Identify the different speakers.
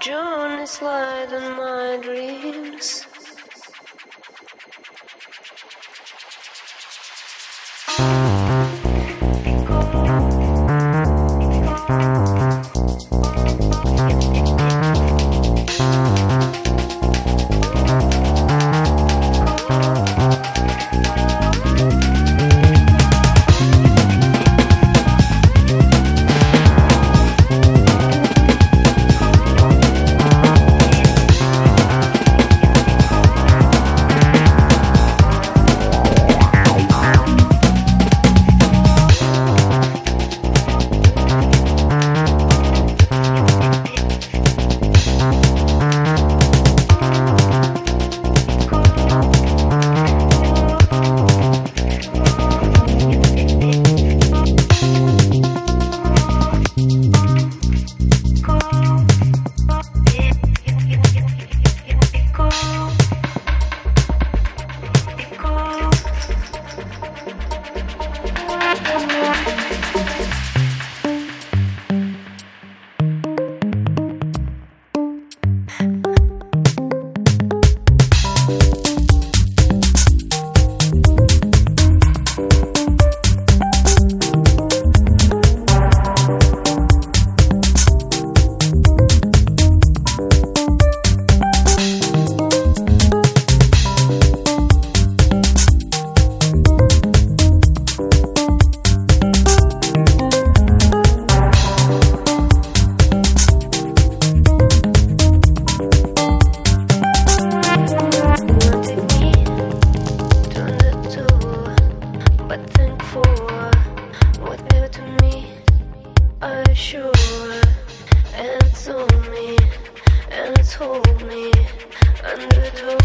Speaker 1: sure, and it's on me, and undertow.